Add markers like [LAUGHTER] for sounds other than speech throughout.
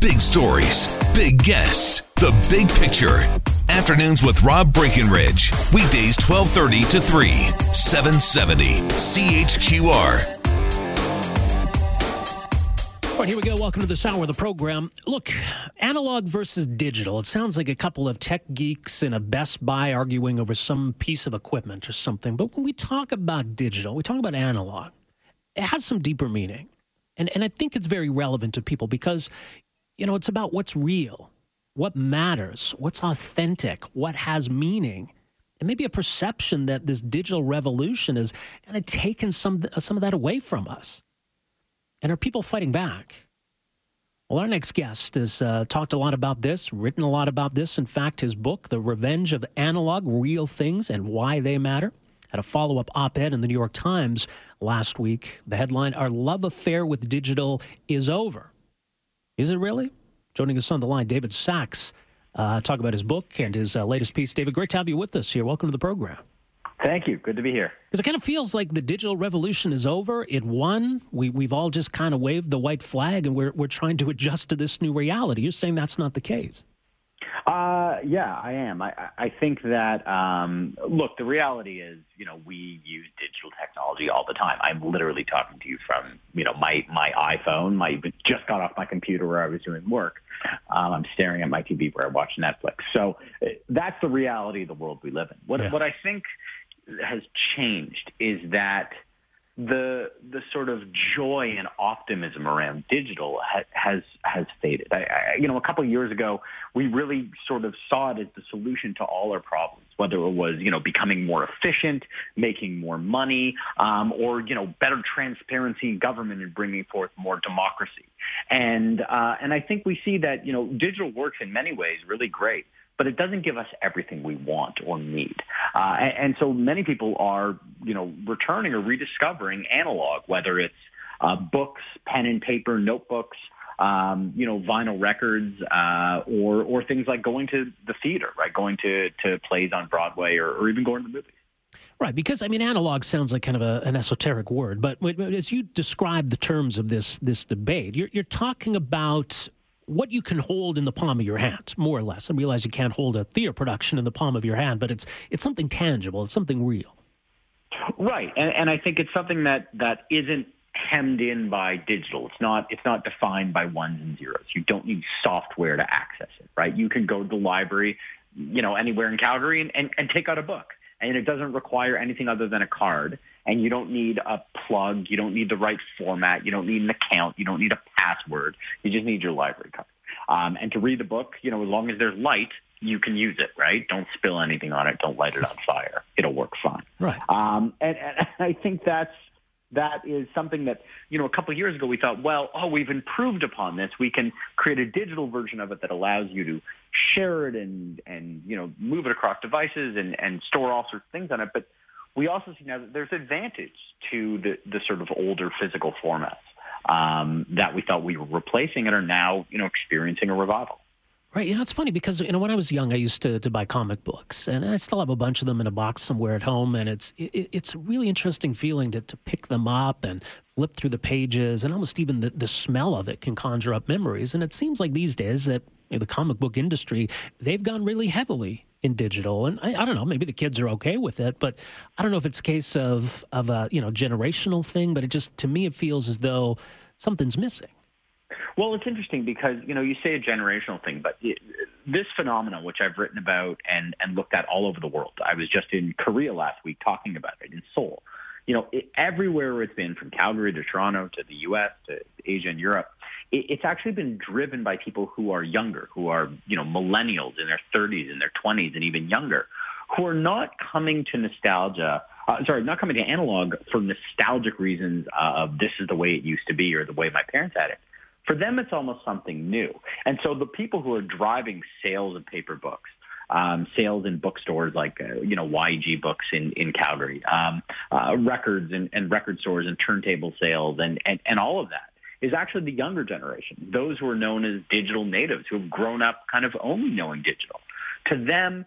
Big stories, big guests, the big picture. Afternoons with Rob Breckenridge. Weekdays 1230 to 3, 770 CHQR. All right, here we go. Welcome to this hour of the program. Look, analog versus digital. It sounds like a couple of tech geeks in a Best Buy arguing over some piece of equipment or something. But when we talk about digital, we talk about analog. It has some deeper meaning. And, and I think it's very relevant to people because, you know, it's about what's real, what matters, what's authentic, what has meaning. And maybe a perception that this digital revolution has kind of taken some, some of that away from us. And are people fighting back? Well, our next guest has uh, talked a lot about this, written a lot about this. In fact, his book, The Revenge of Analog Real Things and Why They Matter, had a follow up op ed in the New York Times last week. The headline Our Love Affair with Digital is Over. Is it really? Joining us on the line, David Sax, uh, talk about his book and his uh, latest piece. David, great to have you with us here. Welcome to the program. Thank you. Good to be here. Because it kind of feels like the digital revolution is over. It won. We, we've all just kind of waved the white flag and we're, we're trying to adjust to this new reality. You're saying that's not the case. Uh, yeah, I am. I, I think that, um, look, the reality is, you know, we use digital technology all the time. I'm literally talking to you from, you know, my, my iPhone. My just got off my computer where I was doing work. Um, I'm staring at my TV where I watch Netflix. So uh, that's the reality of the world we live in. What, yeah. what I think has changed is that the the sort of joy and optimism around digital ha, has has faded. I, I, you know, a couple of years ago, we really sort of saw it as the solution to all our problems, whether it was you know becoming more efficient, making more money, um, or you know better transparency in government and bringing forth more democracy. And uh, and I think we see that you know digital works in many ways really great but it doesn't give us everything we want or need. Uh, and, and, so many people are, you know, returning or rediscovering analog, whether it's uh, books, pen and paper, notebooks, um, you know, vinyl records, uh, or or things like going to the theater, right? Going to to plays on Broadway, or, or even going to the movies. Right, because I mean, analog sounds like kind of a, an esoteric word, but as you describe the terms of this this debate, you're, you're talking about what you can hold in the palm of your hand, more or less. I realize you can't hold a theater production in the palm of your hand, but it's it's something tangible. It's something real. Right, and, and I think it's something that that isn't hemmed in by digital. It's not it's not defined by ones and zeros. You don't need software to access it, right? You can go to the library, you know, anywhere in Calgary and, and, and take out a book. And it doesn't require anything other than a card. And you don't need a plug. You don't need the right format. You don't need an account. You don't need a password. You just need your library card. Um, and to read the book, you know, as long as there's light, you can use it, right? Don't spill anything on it. Don't light it on fire. It'll work fine. Right. Um, and, and [LAUGHS] I think that's that is something that you know a couple of years ago we thought, well, oh, we've improved upon this. We can create a digital version of it that allows you to share it and and you know move it across devices and and store all sorts of things on it. But we also see now that there's advantage to the the sort of older physical formats um, that we thought we were replacing and are now you know experiencing a revival. Right. You know, it's funny because, you know, when I was young, I used to, to buy comic books and I still have a bunch of them in a box somewhere at home. And it's, it, it's a really interesting feeling to, to pick them up and flip through the pages and almost even the, the smell of it can conjure up memories. And it seems like these days that you know, the comic book industry, they've gone really heavily in digital. And I, I, don't know, maybe the kids are okay with it, but I don't know if it's a case of, of a, you know, generational thing, but it just, to me, it feels as though something's missing. Well, it's interesting because you know you say a generational thing, but it, this phenomenon, which I've written about and and looked at all over the world. I was just in Korea last week talking about it in Seoul. You know, it, everywhere it's been, from Calgary to Toronto to the U.S. to Asia and Europe, it, it's actually been driven by people who are younger, who are you know millennials in their 30s, in their 20s, and even younger, who are not coming to nostalgia. Uh, sorry, not coming to analog for nostalgic reasons of this is the way it used to be or the way my parents had it For them, it's almost something new. And so the people who are driving sales of paper books, um, sales in bookstores like uh, you know YG Books in in Calgary, um, uh, records and, and record stores and turntable sales and, and and all of that is actually the younger generation, those who are known as digital natives who have grown up kind of only knowing digital. To them,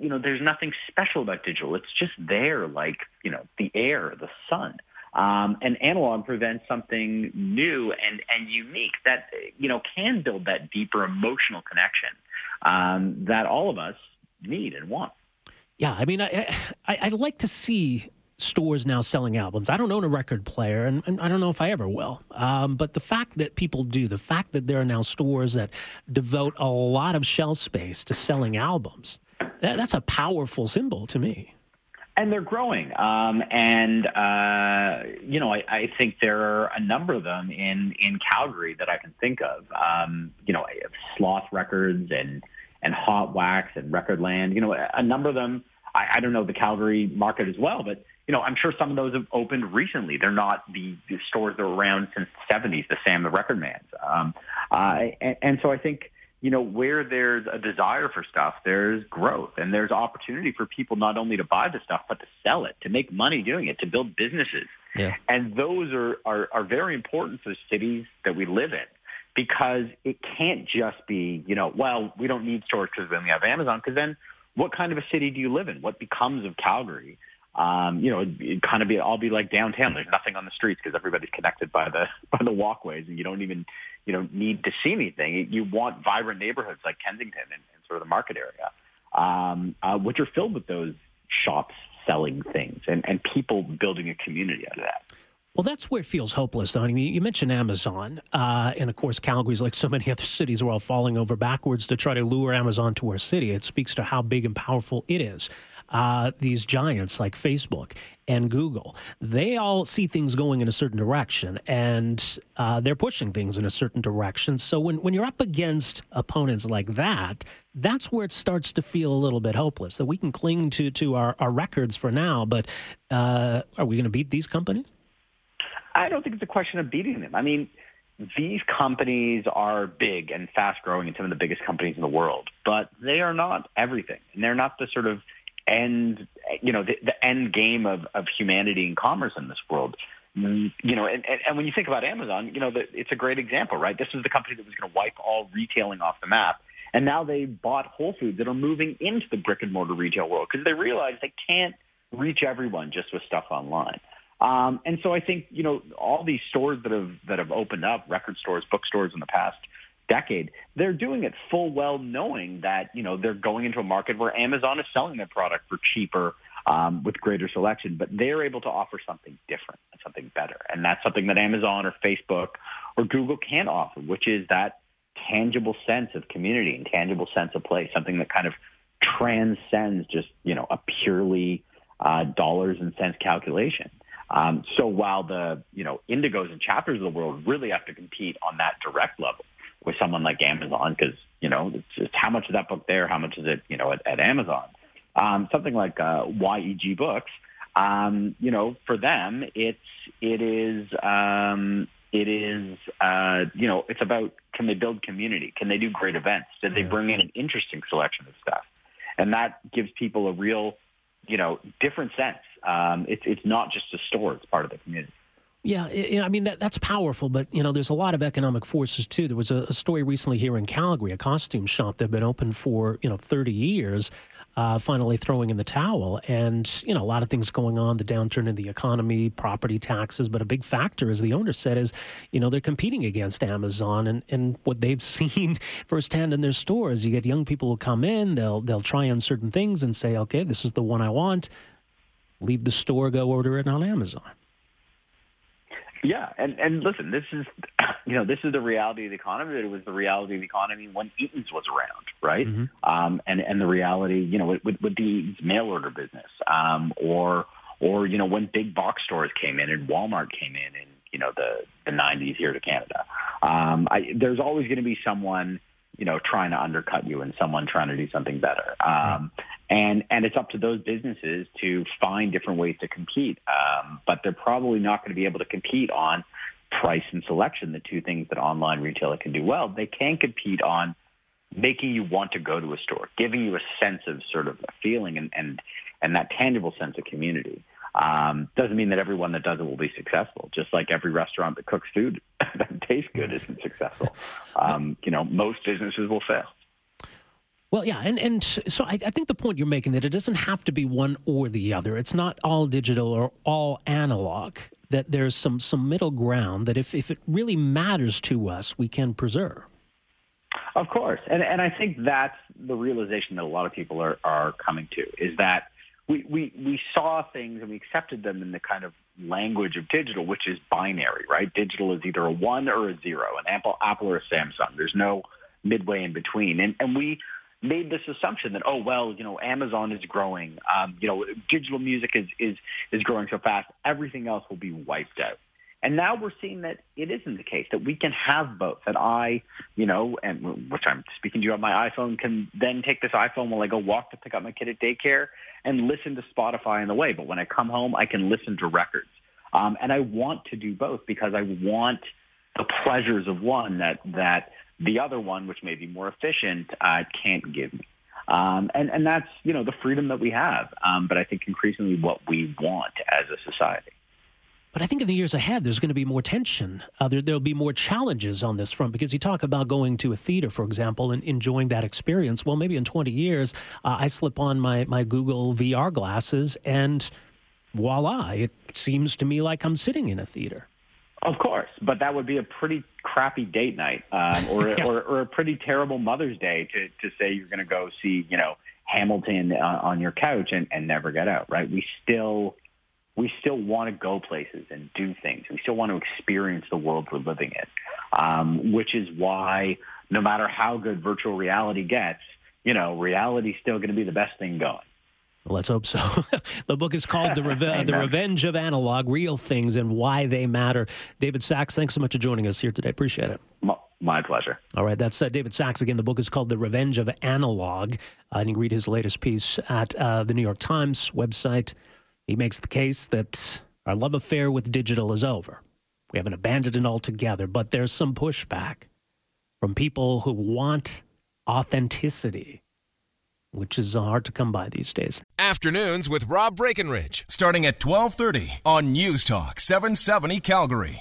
you know, there's nothing special about digital. It's just there, like you know, the air, the sun. Um, and analog presents something new and, and unique that, you know, can build that deeper emotional connection um, that all of us need and want. Yeah, I mean, I, I, I like to see stores now selling albums. I don't own a record player, and, and I don't know if I ever will. Um, but the fact that people do, the fact that there are now stores that devote a lot of shelf space to selling albums, that, that's a powerful symbol to me and they're growing. Um, and uh, you know, I, I, think there are a number of them in in Calgary that I can think of. Um, you know, Sloth Records and and Hot Wax and Recordland. You know, a number of them. I, I don't know the Calgary market as well, but you know, I'm sure some of those have opened recently. They're not the, the stores that were around since the 70s, the Sam the Record Man's. Um, uh, and, and so I think you know, where there's a desire for stuff, there's growth and there's opportunity for people not only to buy the stuff, but to sell it, to make money doing it, to build businesses. Yeah. And those are, are, are very important for the cities that we live in because it can't just be, you know, well, we don't need stores because we only have Amazon. Because then what kind of a city do you live in? What becomes of Calgary? Um, you know, it'd, it'd kind of be, all be like downtown. There's nothing on the streets because everybody's connected by the, [LAUGHS] by the walkways and you don't even, you know, need to see anything. You want vibrant neighborhoods like Kensington and, and sort of the market area, um, uh, which are filled with those shops selling things and, and people building a community out of that. Well, that's where it feels hopeless, though. I mean, you mentioned Amazon, uh, and of course, Calgary's like so many [LAUGHS] other cities, we're all falling over backwards to try to lure Amazon to our city. It speaks to how big and powerful it is uh, these giants like Facebook and Google, they all see things going in a certain direction and uh, they're pushing things in a certain direction. So when, when you're up against opponents like that, that's where it starts to feel a little bit hopeless that we can cling to, to our, our records for now, but uh, are we going to beat these companies? I don't think it's a question of beating them. I mean, these companies are big and fast growing and some of the biggest companies in the world, but they are not everything. And they're not the sort of end, you know, the, the end game of, of humanity and commerce in this world. You know, and, and when you think about Amazon, you know, it's a great example, right? This was the company that was going to wipe all retailing off the map. And now they bought Whole Foods that are moving into the brick and mortar retail world because they realize they can't reach everyone just with stuff online. Um, and so I think, you know, all these stores that have, that have opened up, record stores, bookstores in the past, decade, they're doing it full well knowing that, you know, they're going into a market where Amazon is selling their product for cheaper um, with greater selection, but they're able to offer something different and something better. And that's something that Amazon or Facebook or Google can't offer, which is that tangible sense of community and tangible sense of place, something that kind of transcends just, you know, a purely uh, dollars and cents calculation. Um, so while the, you know, indigos and chapters of the world really have to compete on that direct level, with someone like Amazon because you know it's, it's how much is that book there, how much is it you know at, at Amazon. Um, something like uh, YEG Books, um, you know, for them it's it is um, it is uh, you know it's about can they build community, can they do great events, did they bring in an interesting selection of stuff, and that gives people a real you know different sense. Um, it's it's not just a store; it's part of the community. Yeah, I mean that that's powerful, but you know, there's a lot of economic forces too. There was a, a story recently here in Calgary, a costume shop that had been open for you know 30 years, uh, finally throwing in the towel, and you know, a lot of things going on, the downturn in the economy, property taxes, but a big factor, as the owner said, is you know they're competing against Amazon, and and what they've [LAUGHS] seen firsthand in their stores. You get young people who come in, they'll they'll try on certain things and say, okay, this is the one I want. Leave the store, go order it on Amazon. Yeah, and and listen, this is [CLEARS THROAT] you know this is the reality of the economy. It was the reality of the economy when Eaton's was around, right? Mm-hmm. Um, and and the reality, you know, with, with the mail order business, um, or or you know when big box stores came in and Walmart came in in you know the the 90s here to Canada. Um, I, there's always going to be someone you know, trying to undercut you and someone trying to do something better. Um, and and it's up to those businesses to find different ways to compete. Um, but they're probably not going to be able to compete on price and selection, the two things that online retailer can do well. They can compete on making you want to go to a store, giving you a sense of sort of a feeling and, and, and that tangible sense of community. Um, doesn't mean that everyone that does it will be successful. Just like every restaurant that cooks food [LAUGHS] that tastes good isn't successful. Um, you know, most businesses will fail. Well, yeah, and, and so I, I, think the point you're making that it doesn't have to be one or the other. It's not all digital or all analog. That there's some some middle ground that if if it really matters to us, we can preserve. Of course, and and I think that's the realization that a lot of people are are coming to is that we, we, we saw things and we accepted them in the kind of language of digital, which is binary, right? Digital is either a one or a zero, an Apple, Apple or a Samsung. There's no midway in between. And, and we made this assumption that, oh, well, you know, Amazon is growing. Um, you know, digital music is, is, is growing so fast. Everything else will be wiped out. And now we're seeing that it isn't the case, that we can have both. That I, you know, and which I'm speaking to you on my iPhone, can then take this iPhone while I go walk to pick up my kid at daycare and listen to Spotify on the way. But when I come home, I can listen to records. Um, and I want to do both because I want the pleasures of one that, that the other one, which may be more efficient, uh, can't give me. Um, and, and that's, you know, the freedom that we have. Um, but I think increasingly what we want as a society. But I think in the years ahead, there's going to be more tension. Uh, there, will be more challenges on this front because you talk about going to a theater, for example, and enjoying that experience. Well, maybe in 20 years, uh, I slip on my, my Google VR glasses and voila, it seems to me like I'm sitting in a theater. Of course, but that would be a pretty crappy date night, um, or, [LAUGHS] yeah. or, or a pretty terrible Mother's Day to to say you're going to go see you know Hamilton uh, on your couch and, and never get out. Right? We still we still want to go places and do things. We still want to experience the world we're living in, um, which is why no matter how good virtual reality gets, you know, reality is still going to be the best thing going. Let's hope so. [LAUGHS] the book is called the, Reve- [LAUGHS] the Revenge of Analog Real Things and Why They Matter. David Sax, thanks so much for joining us here today. Appreciate it. My pleasure. All right, that's uh, David Sax. again. The book is called The Revenge of Analog. Uh, and you can read his latest piece at uh, the New York Times website. He makes the case that our love affair with digital is over. We haven't abandoned it altogether, but there's some pushback from people who want authenticity, which is hard to come by these days. Afternoons with Rob Breckenridge, starting at 1230 on News Talk 770 Calgary.